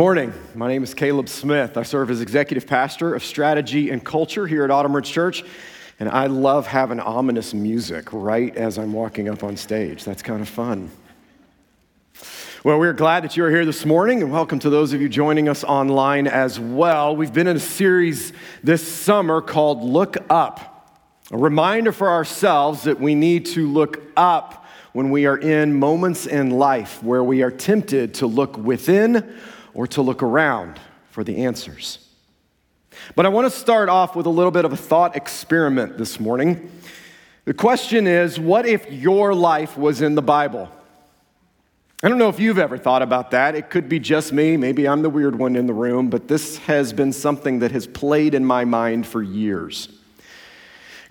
Good morning. My name is Caleb Smith. I serve as executive pastor of strategy and culture here at Autumn Ridge Church, and I love having ominous music right as I'm walking up on stage. That's kind of fun. Well, we're glad that you're here this morning, and welcome to those of you joining us online as well. We've been in a series this summer called Look Up, a reminder for ourselves that we need to look up when we are in moments in life where we are tempted to look within or to look around for the answers. But I want to start off with a little bit of a thought experiment this morning. The question is what if your life was in the Bible? I don't know if you've ever thought about that. It could be just me. Maybe I'm the weird one in the room, but this has been something that has played in my mind for years.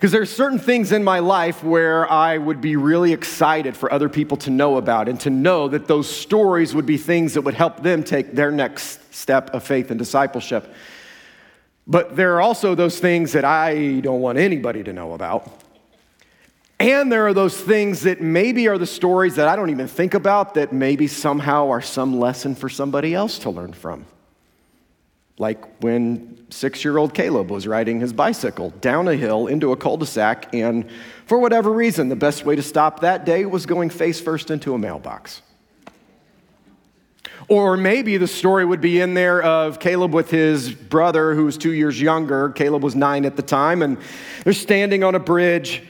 Because there are certain things in my life where I would be really excited for other people to know about and to know that those stories would be things that would help them take their next step of faith and discipleship. But there are also those things that I don't want anybody to know about. And there are those things that maybe are the stories that I don't even think about that maybe somehow are some lesson for somebody else to learn from. Like when six year old Caleb was riding his bicycle down a hill into a cul de sac, and for whatever reason, the best way to stop that day was going face first into a mailbox. Or maybe the story would be in there of Caleb with his brother, who was two years younger. Caleb was nine at the time, and they're standing on a bridge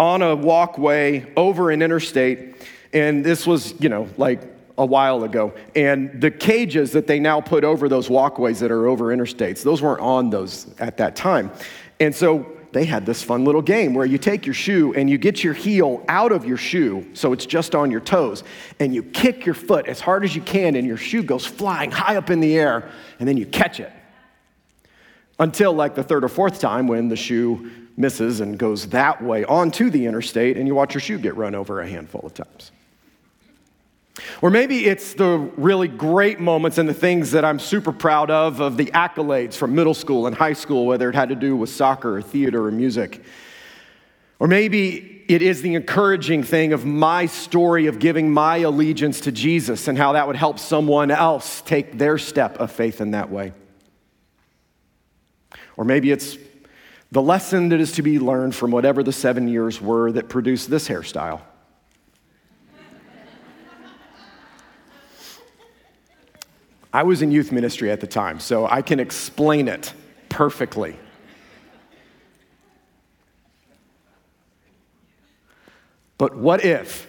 on a walkway over an interstate. And this was, you know, like a while ago. And the cages that they now put over those walkways that are over interstates, those weren't on those at that time. And so they had this fun little game where you take your shoe and you get your heel out of your shoe so it's just on your toes and you kick your foot as hard as you can and your shoe goes flying high up in the air and then you catch it until like the third or fourth time when the shoe misses and goes that way onto the interstate and you watch your shoe get run over a handful of times or maybe it's the really great moments and the things that I'm super proud of, of the accolades from middle school and high school, whether it had to do with soccer or theater or music. Or maybe it is the encouraging thing of my story of giving my allegiance to Jesus and how that would help someone else take their step of faith in that way. Or maybe it's the lesson that is to be learned from whatever the seven years were that produced this hairstyle. I was in youth ministry at the time, so I can explain it perfectly. But what if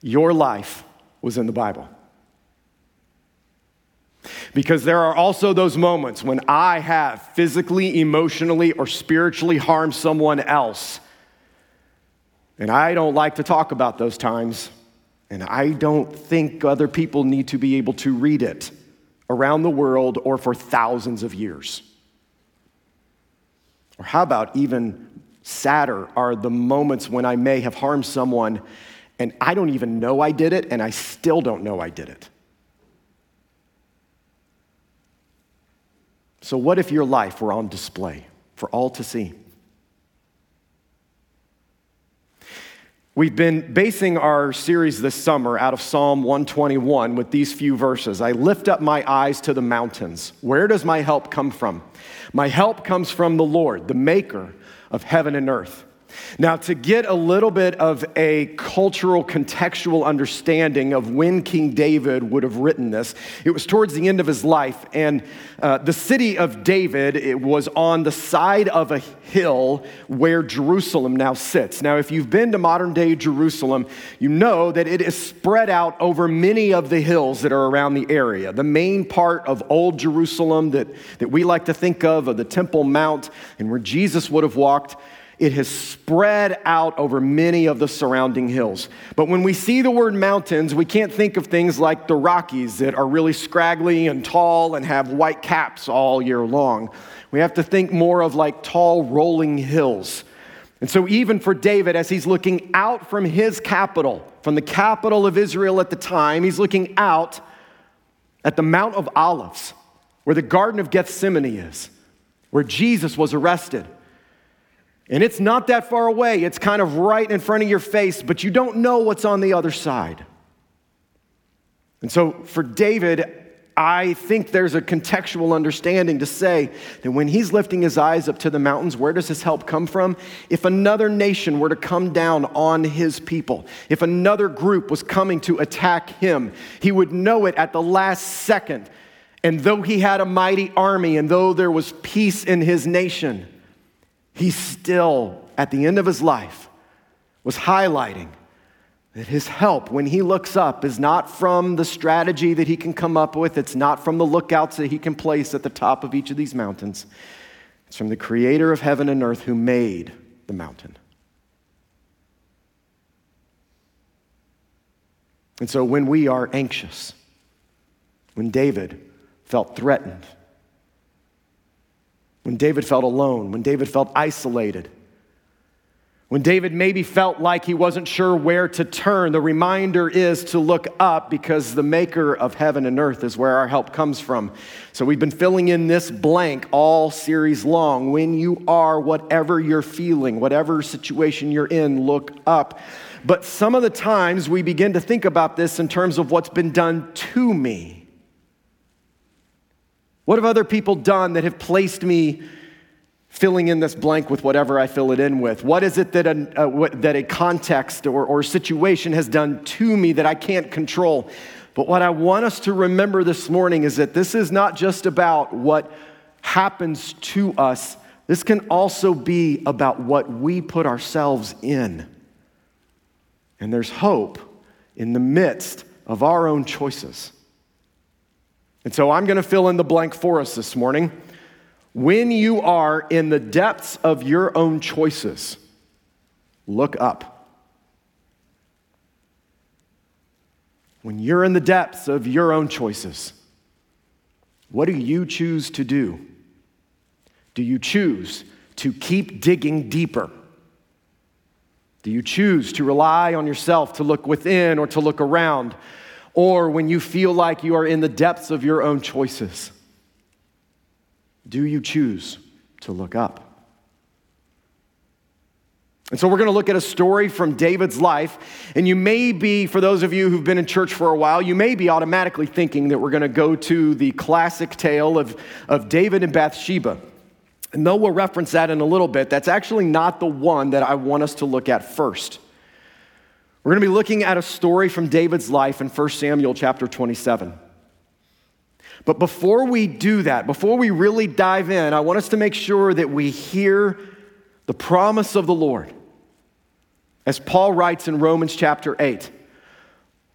your life was in the Bible? Because there are also those moments when I have physically, emotionally, or spiritually harmed someone else. And I don't like to talk about those times. And I don't think other people need to be able to read it around the world or for thousands of years? Or how about even sadder are the moments when I may have harmed someone and I don't even know I did it and I still don't know I did it? So, what if your life were on display for all to see? We've been basing our series this summer out of Psalm 121 with these few verses. I lift up my eyes to the mountains. Where does my help come from? My help comes from the Lord, the maker of heaven and earth. Now, to get a little bit of a cultural contextual understanding of when King David would have written this, it was towards the end of his life, and uh, the city of David it was on the side of a hill where Jerusalem now sits. Now, if you've been to modern day Jerusalem, you know that it is spread out over many of the hills that are around the area. The main part of Old Jerusalem that, that we like to think of, of the Temple Mount, and where Jesus would have walked it has spread out over many of the surrounding hills. But when we see the word mountains, we can't think of things like the Rockies that are really scraggly and tall and have white caps all year long. We have to think more of like tall rolling hills. And so, even for David, as he's looking out from his capital, from the capital of Israel at the time, he's looking out at the Mount of Olives, where the Garden of Gethsemane is, where Jesus was arrested and it's not that far away, it's kind of right in front of your face, but you don't know what's on the other side. And so for David, I think there's a contextual understanding to say that when he's lifting his eyes up to the mountains, where does his help come from? If another nation were to come down on his people, if another group was coming to attack him, he would know it at the last second. And though he had a mighty army and though there was peace in his nation, he still, at the end of his life, was highlighting that his help, when he looks up, is not from the strategy that he can come up with, it's not from the lookouts that he can place at the top of each of these mountains. It's from the creator of heaven and earth who made the mountain. And so when we are anxious, when David felt threatened, when David felt alone, when David felt isolated, when David maybe felt like he wasn't sure where to turn, the reminder is to look up because the maker of heaven and earth is where our help comes from. So we've been filling in this blank all series long. When you are, whatever you're feeling, whatever situation you're in, look up. But some of the times we begin to think about this in terms of what's been done to me. What have other people done that have placed me filling in this blank with whatever I fill it in with? What is it that a, uh, what, that a context or, or situation has done to me that I can't control? But what I want us to remember this morning is that this is not just about what happens to us, this can also be about what we put ourselves in. And there's hope in the midst of our own choices. And so I'm going to fill in the blank for us this morning. When you are in the depths of your own choices, look up. When you're in the depths of your own choices, what do you choose to do? Do you choose to keep digging deeper? Do you choose to rely on yourself to look within or to look around? Or when you feel like you are in the depths of your own choices, do you choose to look up? And so we're going to look at a story from David's life. And you may be, for those of you who've been in church for a while, you may be automatically thinking that we're going to go to the classic tale of, of David and Bathsheba. And though we'll reference that in a little bit, that's actually not the one that I want us to look at first. We're going to be looking at a story from David's life in 1 Samuel chapter 27. But before we do that, before we really dive in, I want us to make sure that we hear the promise of the Lord. As Paul writes in Romans chapter 8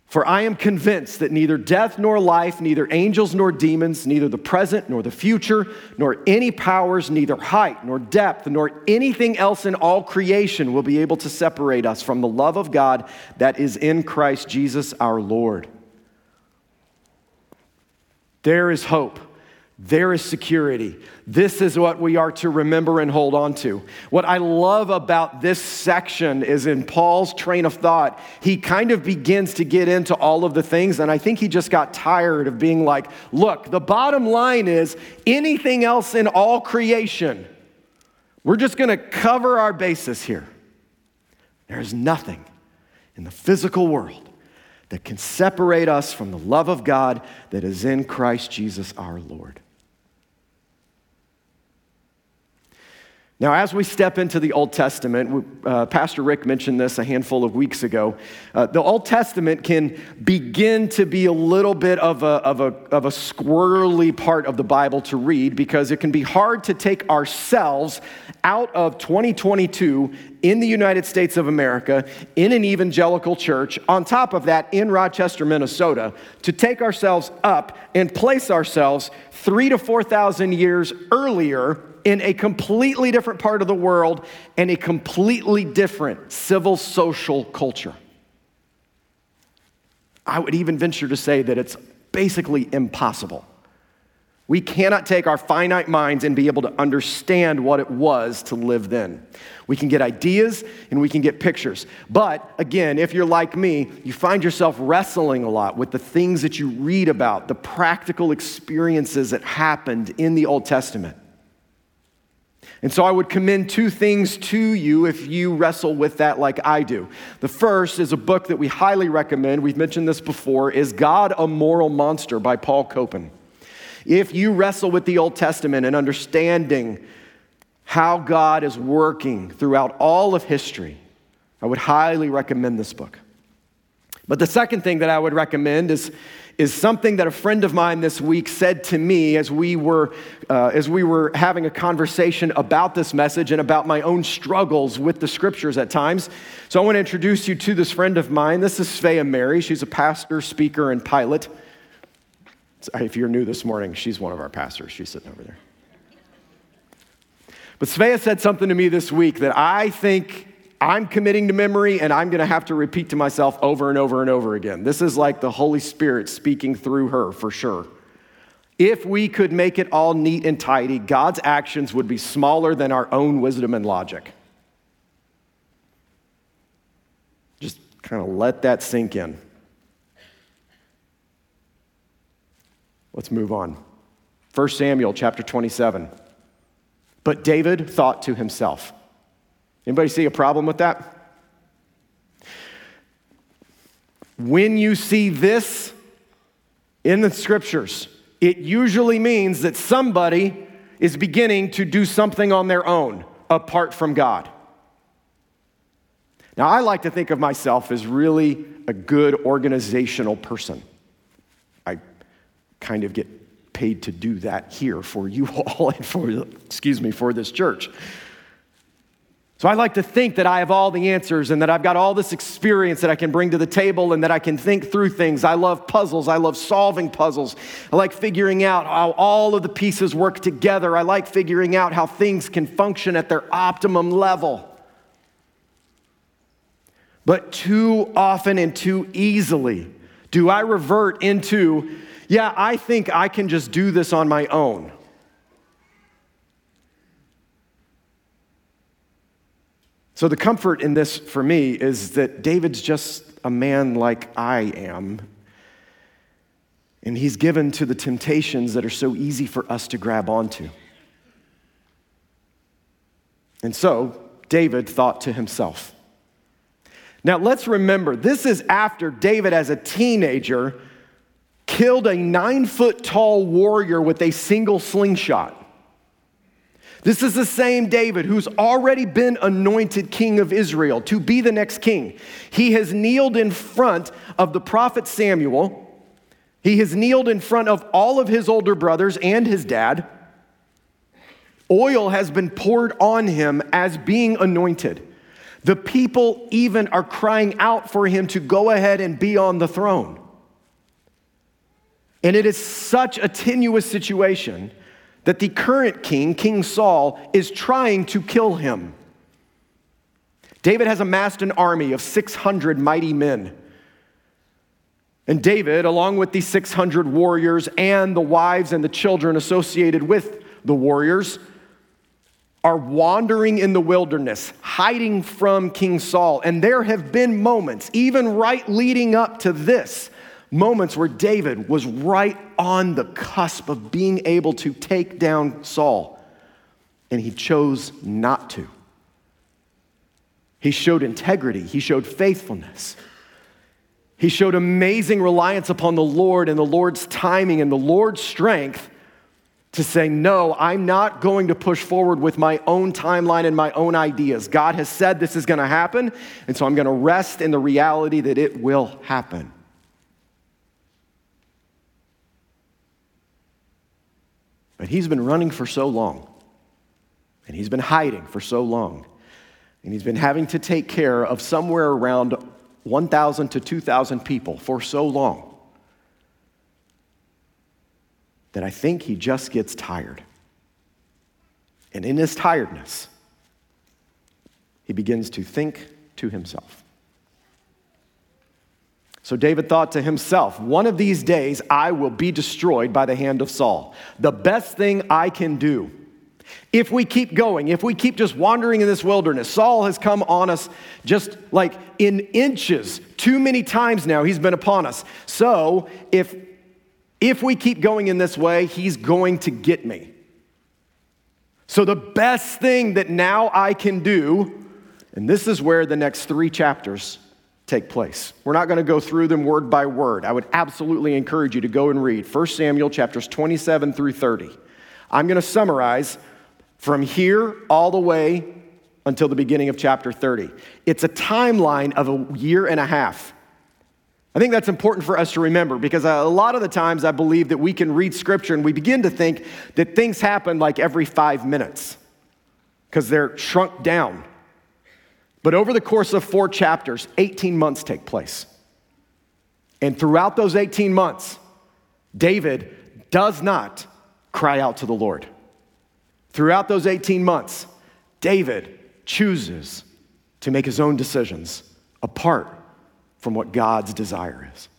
For I am convinced that neither death nor life, neither angels nor demons, neither the present nor the future, nor any powers, neither height nor depth, nor anything else in all creation will be able to separate us from the love of God that is in Christ Jesus our Lord. There is hope. There is security. This is what we are to remember and hold on to. What I love about this section is in Paul's train of thought, he kind of begins to get into all of the things, and I think he just got tired of being like, look, the bottom line is anything else in all creation, we're just gonna cover our bases here. There's nothing in the physical world that can separate us from the love of God that is in Christ Jesus our Lord. Now, as we step into the Old Testament, uh, Pastor Rick mentioned this a handful of weeks ago. Uh, the Old Testament can begin to be a little bit of a, of, a, of a squirrely part of the Bible to read because it can be hard to take ourselves out of 2022 in the United States of America, in an evangelical church, on top of that, in Rochester, Minnesota, to take ourselves up and place ourselves three to 4,000 years earlier in a completely different part of the world and a completely different civil social culture. I would even venture to say that it's basically impossible. We cannot take our finite minds and be able to understand what it was to live then. We can get ideas and we can get pictures. But again, if you're like me, you find yourself wrestling a lot with the things that you read about, the practical experiences that happened in the Old Testament. And so I would commend two things to you if you wrestle with that like I do. The first is a book that we highly recommend. We've mentioned this before is God a Moral Monster by Paul Copan. if you wrestle with the Old Testament and understanding how God is working throughout all of history, I would highly recommend this book. But the second thing that I would recommend is, is something that a friend of mine this week said to me as we, were, uh, as we were having a conversation about this message and about my own struggles with the scriptures at times. So I want to introduce you to this friend of mine. This is Svea Mary. She's a pastor, speaker, and pilot. If you're new this morning, she's one of our pastors. She's sitting over there. But Svea said something to me this week that I think I'm committing to memory and I'm going to have to repeat to myself over and over and over again. This is like the Holy Spirit speaking through her for sure. If we could make it all neat and tidy, God's actions would be smaller than our own wisdom and logic. Just kind of let that sink in. Let's move on. 1 Samuel chapter 27. But David thought to himself, Anybody see a problem with that? When you see this in the scriptures, it usually means that somebody is beginning to do something on their own apart from God. Now, I like to think of myself as really a good organizational person. I kind of get paid to do that here for you all and for, excuse me, for this church. So I like to think that I have all the answers and that I've got all this experience that I can bring to the table and that I can think through things. I love puzzles. I love solving puzzles. I like figuring out how all of the pieces work together. I like figuring out how things can function at their optimum level. But too often and too easily do I revert into, yeah, I think I can just do this on my own. So, the comfort in this for me is that David's just a man like I am. And he's given to the temptations that are so easy for us to grab onto. And so, David thought to himself. Now, let's remember, this is after David, as a teenager, killed a nine foot tall warrior with a single slingshot. This is the same David who's already been anointed king of Israel to be the next king. He has kneeled in front of the prophet Samuel. He has kneeled in front of all of his older brothers and his dad. Oil has been poured on him as being anointed. The people even are crying out for him to go ahead and be on the throne. And it is such a tenuous situation that the current king, King Saul, is trying to kill him. David has amassed an army of 600 mighty men. And David, along with these 600 warriors and the wives and the children associated with the warriors, are wandering in the wilderness, hiding from King Saul. And there have been moments, even right leading up to this, moments where David was right on the cusp of being able to take down Saul, and he chose not to. He showed integrity, he showed faithfulness. He showed amazing reliance upon the Lord and the Lord's timing and the Lord's strength to say, No, I'm not going to push forward with my own timeline and my own ideas. God has said this is going to happen, and so I'm going to rest in the reality that it will happen. But he's been running for so long, and he's been hiding for so long, and he's been having to take care of somewhere around 1,000 to 2,000 people for so long that I think he just gets tired. And in his tiredness, he begins to think to himself. So David thought to himself, One of these days I will be destroyed by the hand of Saul. The best thing I can do. If we keep going, if we keep just wandering in this wilderness, Saul has come on us just like in inches. Too many times now he's been upon us. So if, if we keep going in this way, he's going to get me. So the best thing that now I can do, and this is where the next three chapters take place. We're not going to go through them word by word. I would absolutely encourage you to go and read 1 Samuel chapters 27 through 30. I'm going to summarize from here all the way until the beginning of chapter 30. It's a timeline of a year and a half. I think that's important for us to remember because a lot of the times I believe that we can read scripture and we begin to think that things happen like every five minutes because they're shrunk down. But over the course of four chapters, 18 months take place. And throughout those 18 months, David does not cry out to the Lord. Throughout those 18 months, David chooses to make his own decisions apart from what God's desire is.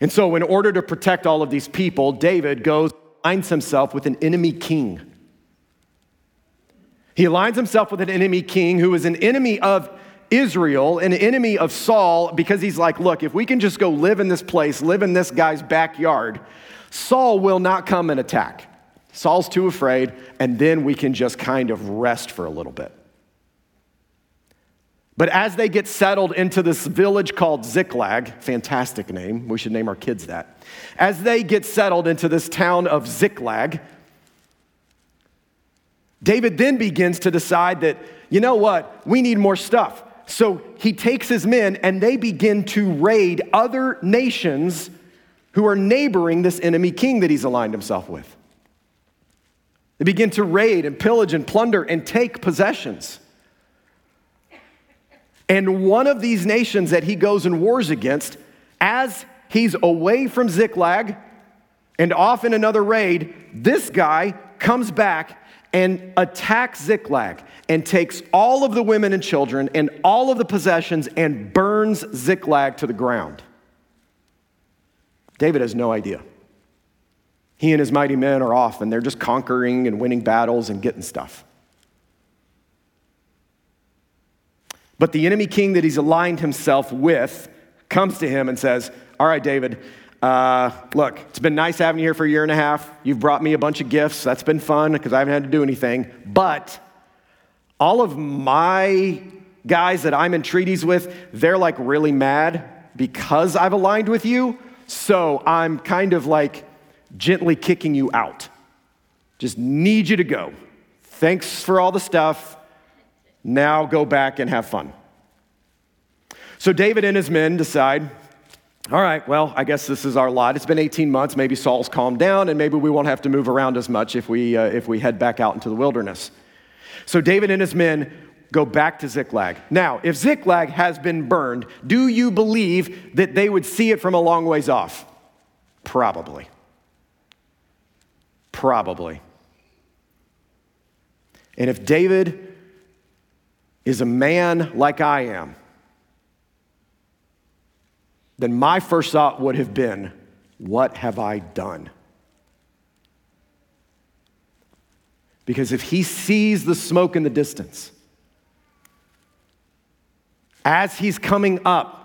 And so, in order to protect all of these people, David goes, finds himself with an enemy king. He aligns himself with an enemy king who is an enemy of Israel, an enemy of Saul, because he's like, look, if we can just go live in this place, live in this guy's backyard, Saul will not come and attack. Saul's too afraid, and then we can just kind of rest for a little bit. But as they get settled into this village called Ziklag, fantastic name, we should name our kids that. As they get settled into this town of Ziklag, David then begins to decide that, you know what, we need more stuff. So he takes his men and they begin to raid other nations who are neighboring this enemy king that he's aligned himself with. They begin to raid and pillage and plunder and take possessions. And one of these nations that he goes and wars against, as he's away from Ziklag and off in another raid, this guy comes back and attacks Ziklag and takes all of the women and children and all of the possessions and burns Ziklag to the ground. David has no idea. He and his mighty men are off and they're just conquering and winning battles and getting stuff. But the enemy king that he's aligned himself with comes to him and says, All right, David, uh, look, it's been nice having you here for a year and a half. You've brought me a bunch of gifts. That's been fun because I haven't had to do anything. But all of my guys that I'm in treaties with, they're like really mad because I've aligned with you. So I'm kind of like gently kicking you out. Just need you to go. Thanks for all the stuff. Now go back and have fun. So David and his men decide, all right, well, I guess this is our lot. It's been 18 months. Maybe Saul's calmed down, and maybe we won't have to move around as much if we, uh, if we head back out into the wilderness. So David and his men go back to Ziklag. Now, if Ziklag has been burned, do you believe that they would see it from a long ways off? Probably. Probably. And if David is a man like I am, then my first thought would have been, What have I done? Because if he sees the smoke in the distance, as he's coming up,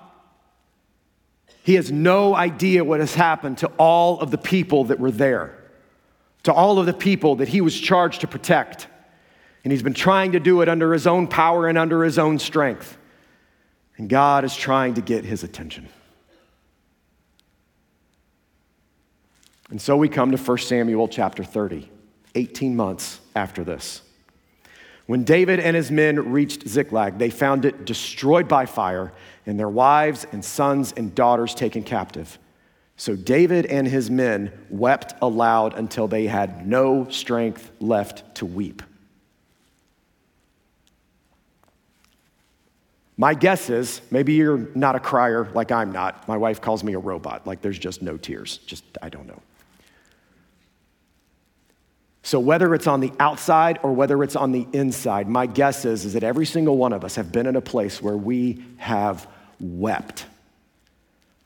he has no idea what has happened to all of the people that were there to all of the people that he was charged to protect. And he's been trying to do it under his own power and under his own strength. And God is trying to get his attention. And so we come to 1 Samuel chapter 30, 18 months after this. When David and his men reached Ziklag, they found it destroyed by fire and their wives and sons and daughters taken captive. So David and his men wept aloud until they had no strength left to weep. My guess is maybe you're not a crier like I'm not. My wife calls me a robot, like there's just no tears. Just, I don't know. So, whether it's on the outside or whether it's on the inside, my guess is, is that every single one of us have been in a place where we have wept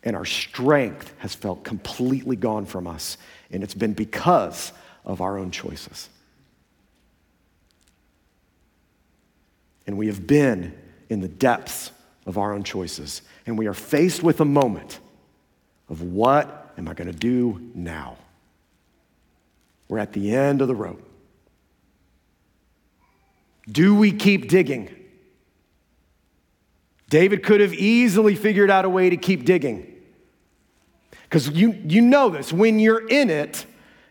and our strength has felt completely gone from us. And it's been because of our own choices. And we have been in the depths of our own choices. And we are faced with a moment of what am I going to do now? We're at the end of the rope. Do we keep digging? David could have easily figured out a way to keep digging. Because you, you know this, when you're in it,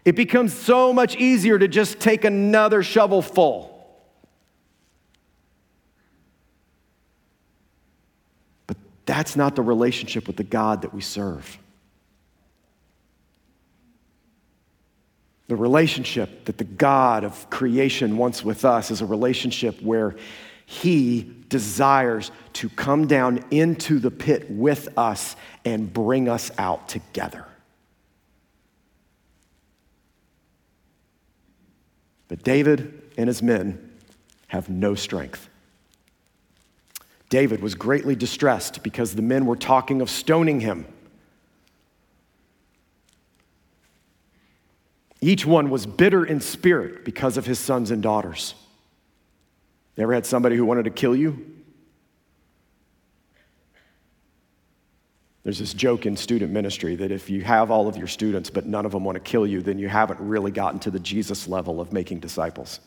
it becomes so much easier to just take another shovel full. But that's not the relationship with the God that we serve. The relationship that the God of creation wants with us is a relationship where He desires to come down into the pit with us and bring us out together. But David and his men have no strength. David was greatly distressed because the men were talking of stoning him. Each one was bitter in spirit because of his sons and daughters. You ever had somebody who wanted to kill you? There's this joke in student ministry that if you have all of your students but none of them want to kill you, then you haven't really gotten to the Jesus level of making disciples.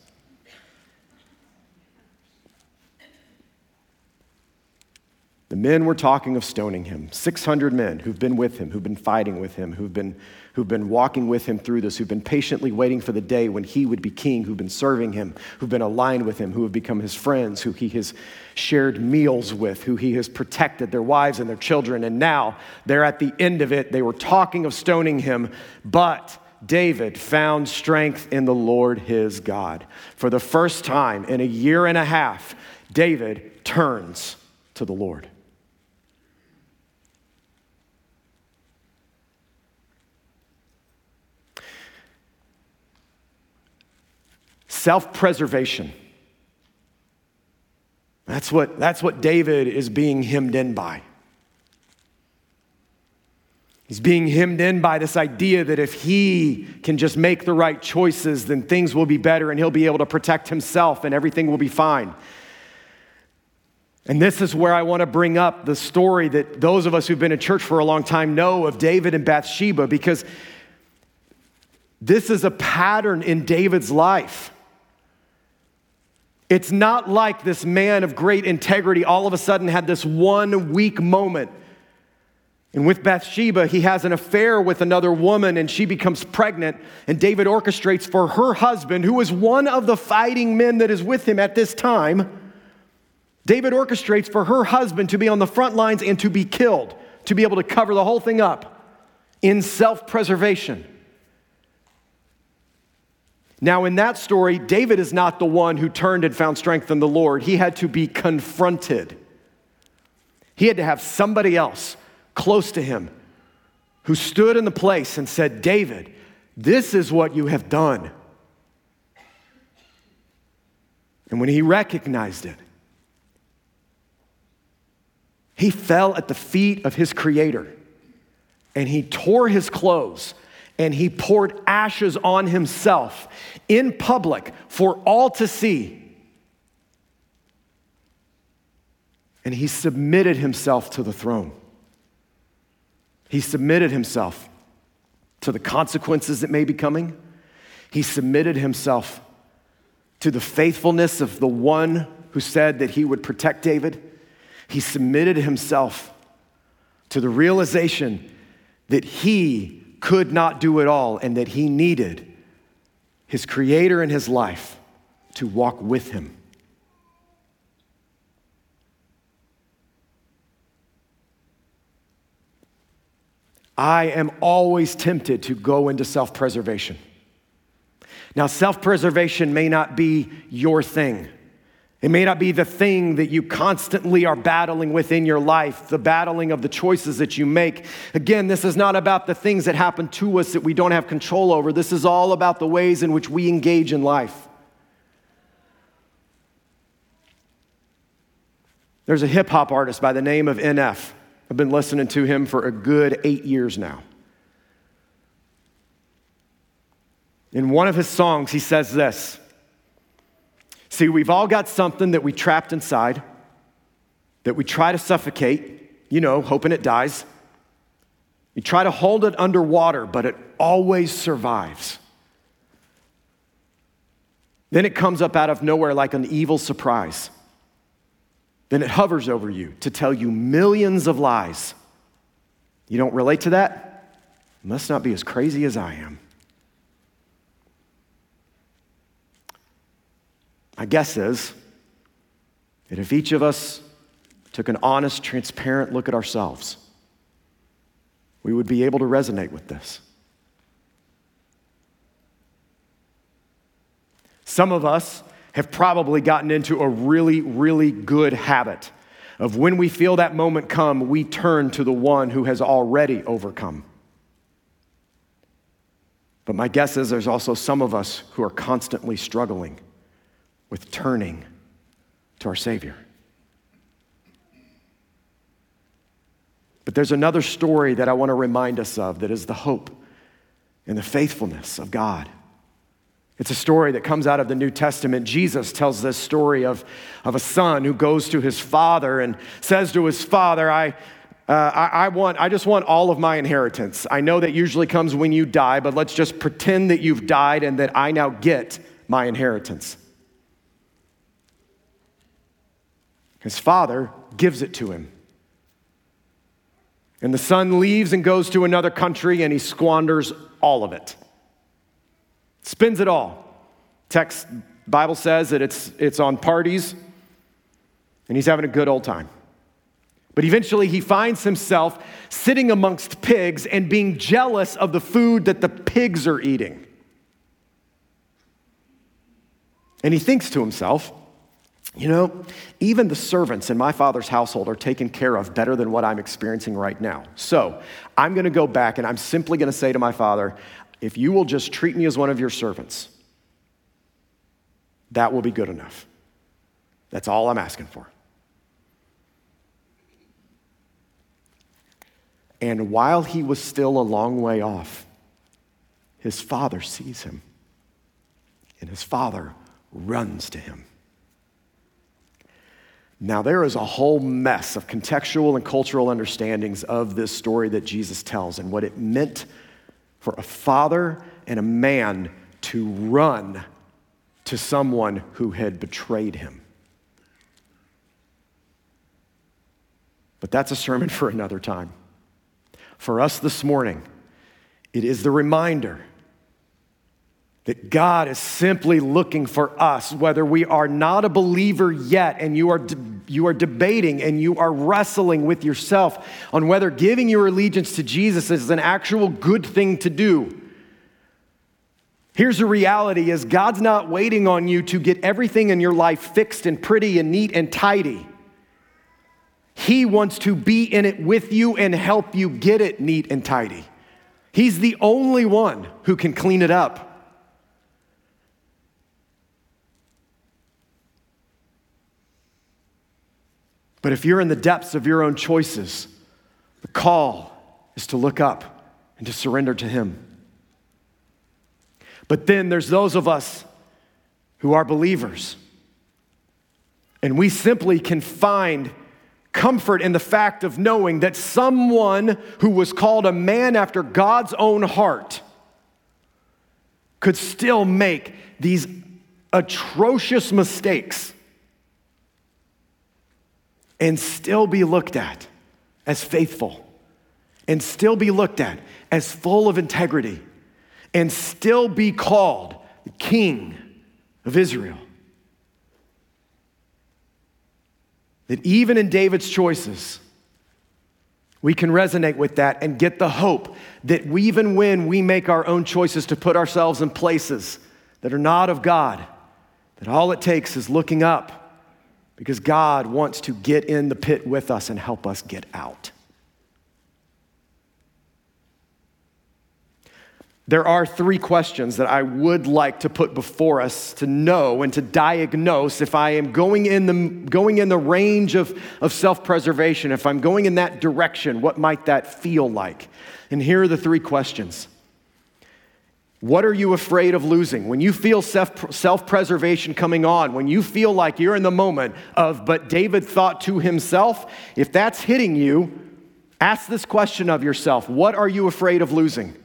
The men were talking of stoning him. 600 men who've been with him, who've been fighting with him, who've been, who've been walking with him through this, who've been patiently waiting for the day when he would be king, who've been serving him, who've been aligned with him, who have become his friends, who he has shared meals with, who he has protected their wives and their children. And now they're at the end of it. They were talking of stoning him, but David found strength in the Lord his God. For the first time in a year and a half, David turns to the Lord. Self preservation. That's what, that's what David is being hemmed in by. He's being hemmed in by this idea that if he can just make the right choices, then things will be better and he'll be able to protect himself and everything will be fine. And this is where I want to bring up the story that those of us who've been in church for a long time know of David and Bathsheba, because this is a pattern in David's life. It's not like this man of great integrity all of a sudden had this one weak moment. And with Bathsheba, he has an affair with another woman and she becomes pregnant. And David orchestrates for her husband, who is one of the fighting men that is with him at this time. David orchestrates for her husband to be on the front lines and to be killed, to be able to cover the whole thing up in self preservation. Now, in that story, David is not the one who turned and found strength in the Lord. He had to be confronted. He had to have somebody else close to him who stood in the place and said, David, this is what you have done. And when he recognized it, he fell at the feet of his Creator and he tore his clothes and he poured ashes on himself in public for all to see. And he submitted himself to the throne. He submitted himself to the consequences that may be coming. He submitted himself to the faithfulness of the one who said that he would protect David. He submitted himself to the realization that he could not do it all and that he needed his creator in his life to walk with him. I am always tempted to go into self preservation. Now, self preservation may not be your thing. It may not be the thing that you constantly are battling within your life, the battling of the choices that you make. Again, this is not about the things that happen to us that we don't have control over. This is all about the ways in which we engage in life. There's a hip hop artist by the name of NF. I've been listening to him for a good eight years now. In one of his songs, he says this. See, we've all got something that we trapped inside, that we try to suffocate, you know, hoping it dies. You try to hold it underwater, but it always survives. Then it comes up out of nowhere like an evil surprise. then it hovers over you to tell you millions of lies. You don't relate to that? must not be as crazy as I am. My guess is that if each of us took an honest, transparent look at ourselves, we would be able to resonate with this. Some of us have probably gotten into a really, really good habit of when we feel that moment come, we turn to the one who has already overcome. But my guess is there's also some of us who are constantly struggling with turning to our Savior. But there's another story that I want to remind us of that is the hope and the faithfulness of God. It's a story that comes out of the New Testament. Jesus tells this story of, of a son who goes to his father and says to his father, I, uh, I, I, want, I just want all of my inheritance. I know that usually comes when you die, but let's just pretend that you've died and that I now get my inheritance. His father gives it to him. And the son leaves and goes to another country and he squanders all of it. Spends it all. Text Bible says that it's, it's on parties and he's having a good old time. But eventually he finds himself sitting amongst pigs and being jealous of the food that the pigs are eating. And he thinks to himself, you know, even the servants in my father's household are taken care of better than what I'm experiencing right now. So I'm going to go back and I'm simply going to say to my father, if you will just treat me as one of your servants, that will be good enough. That's all I'm asking for. And while he was still a long way off, his father sees him. And his father runs to him. Now, there is a whole mess of contextual and cultural understandings of this story that Jesus tells and what it meant for a father and a man to run to someone who had betrayed him. But that's a sermon for another time. For us this morning, it is the reminder that God is simply looking for us, whether we are not a believer yet and you are, de- you are debating and you are wrestling with yourself on whether giving your allegiance to Jesus is an actual good thing to do. Here's the reality is God's not waiting on you to get everything in your life fixed and pretty and neat and tidy. He wants to be in it with you and help you get it neat and tidy. He's the only one who can clean it up. But if you're in the depths of your own choices, the call is to look up and to surrender to Him. But then there's those of us who are believers, and we simply can find comfort in the fact of knowing that someone who was called a man after God's own heart could still make these atrocious mistakes and still be looked at as faithful, and still be looked at as full of integrity, and still be called the King of Israel. That even in David's choices, we can resonate with that and get the hope that even when we make our own choices to put ourselves in places that are not of God, that all it takes is looking up because God wants to get in the pit with us and help us get out. There are three questions that I would like to put before us to know and to diagnose if I am going in the, going in the range of, of self preservation, if I'm going in that direction, what might that feel like? And here are the three questions what are you afraid of losing? When you feel self preservation coming on, when you feel like you're in the moment of, but David thought to himself, if that's hitting you, ask this question of yourself What are you afraid of losing?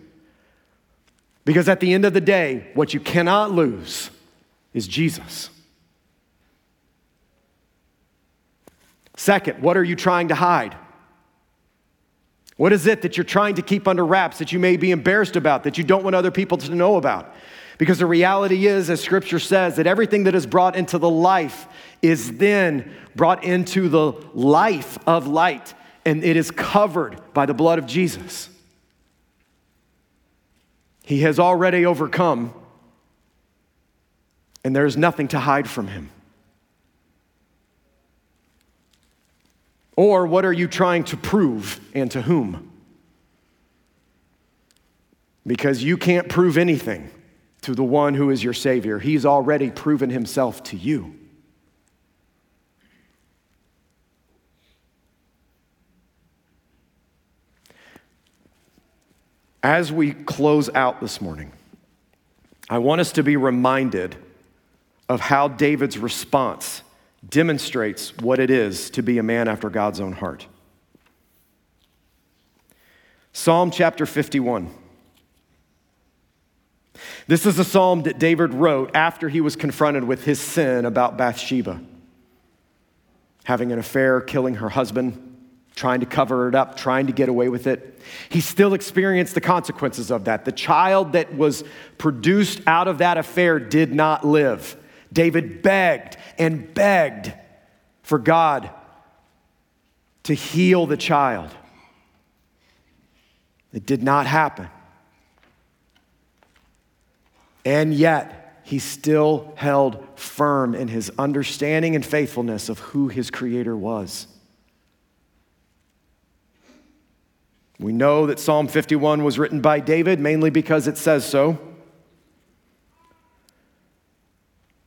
Because at the end of the day, what you cannot lose is Jesus. Second, what are you trying to hide? What is it that you're trying to keep under wraps that you may be embarrassed about, that you don't want other people to know about? Because the reality is, as scripture says, that everything that is brought into the life is then brought into the life of light, and it is covered by the blood of Jesus. He has already overcome, and there is nothing to hide from him. Or what are you trying to prove and to whom? Because you can't prove anything to the one who is your Savior. He's already proven himself to you. As we close out this morning, I want us to be reminded of how David's response demonstrates what it is to be a man after God's own heart. Psalm chapter 51. This is a psalm that David wrote after he was confronted with his sin about Bathsheba, having an affair, killing her husband, trying to cover it up, trying to get away with it. He still experienced the consequences of that. The child that was produced out of that affair did not live. David begged and begged for God to heal the child. It did not happen. And yet, he still held firm in his understanding and faithfulness of who his Creator was. We know that Psalm 51 was written by David mainly because it says so.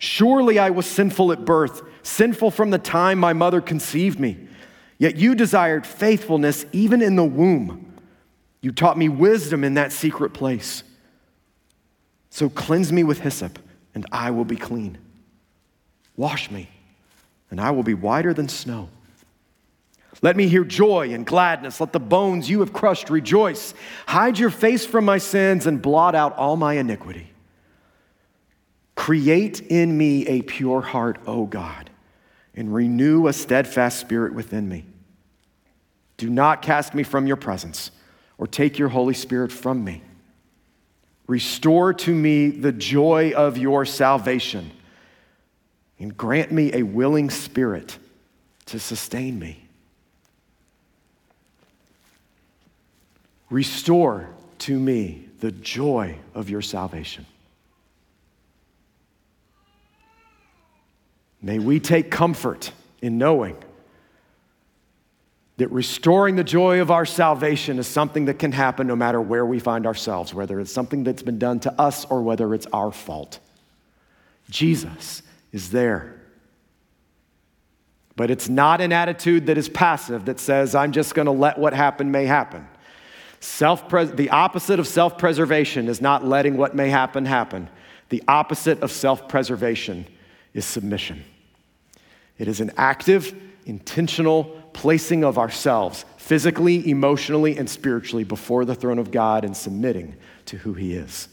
Surely I was sinful at birth, sinful from the time my mother conceived me. Yet you desired faithfulness even in the womb. You taught me wisdom in that secret place. So cleanse me with hyssop, and I will be clean. Wash me, and I will be whiter than snow. Let me hear joy and gladness. Let the bones you have crushed rejoice. Hide your face from my sins and blot out all my iniquity. Create in me a pure heart, O God, and renew a steadfast spirit within me. Do not cast me from your presence or take your Holy Spirit from me. Restore to me the joy of your salvation and grant me a willing spirit to sustain me. Restore to me the joy of your salvation. May we take comfort in knowing that restoring the joy of our salvation is something that can happen no matter where we find ourselves, whether it's something that's been done to us or whether it's our fault. Jesus is there. But it's not an attitude that is passive that says, I'm just going to let what happen may happen. Self the opposite of self preservation is not letting what may happen happen. The opposite of self preservation is submission. It is an active, intentional placing of ourselves, physically, emotionally, and spiritually, before the throne of God and submitting to who He is.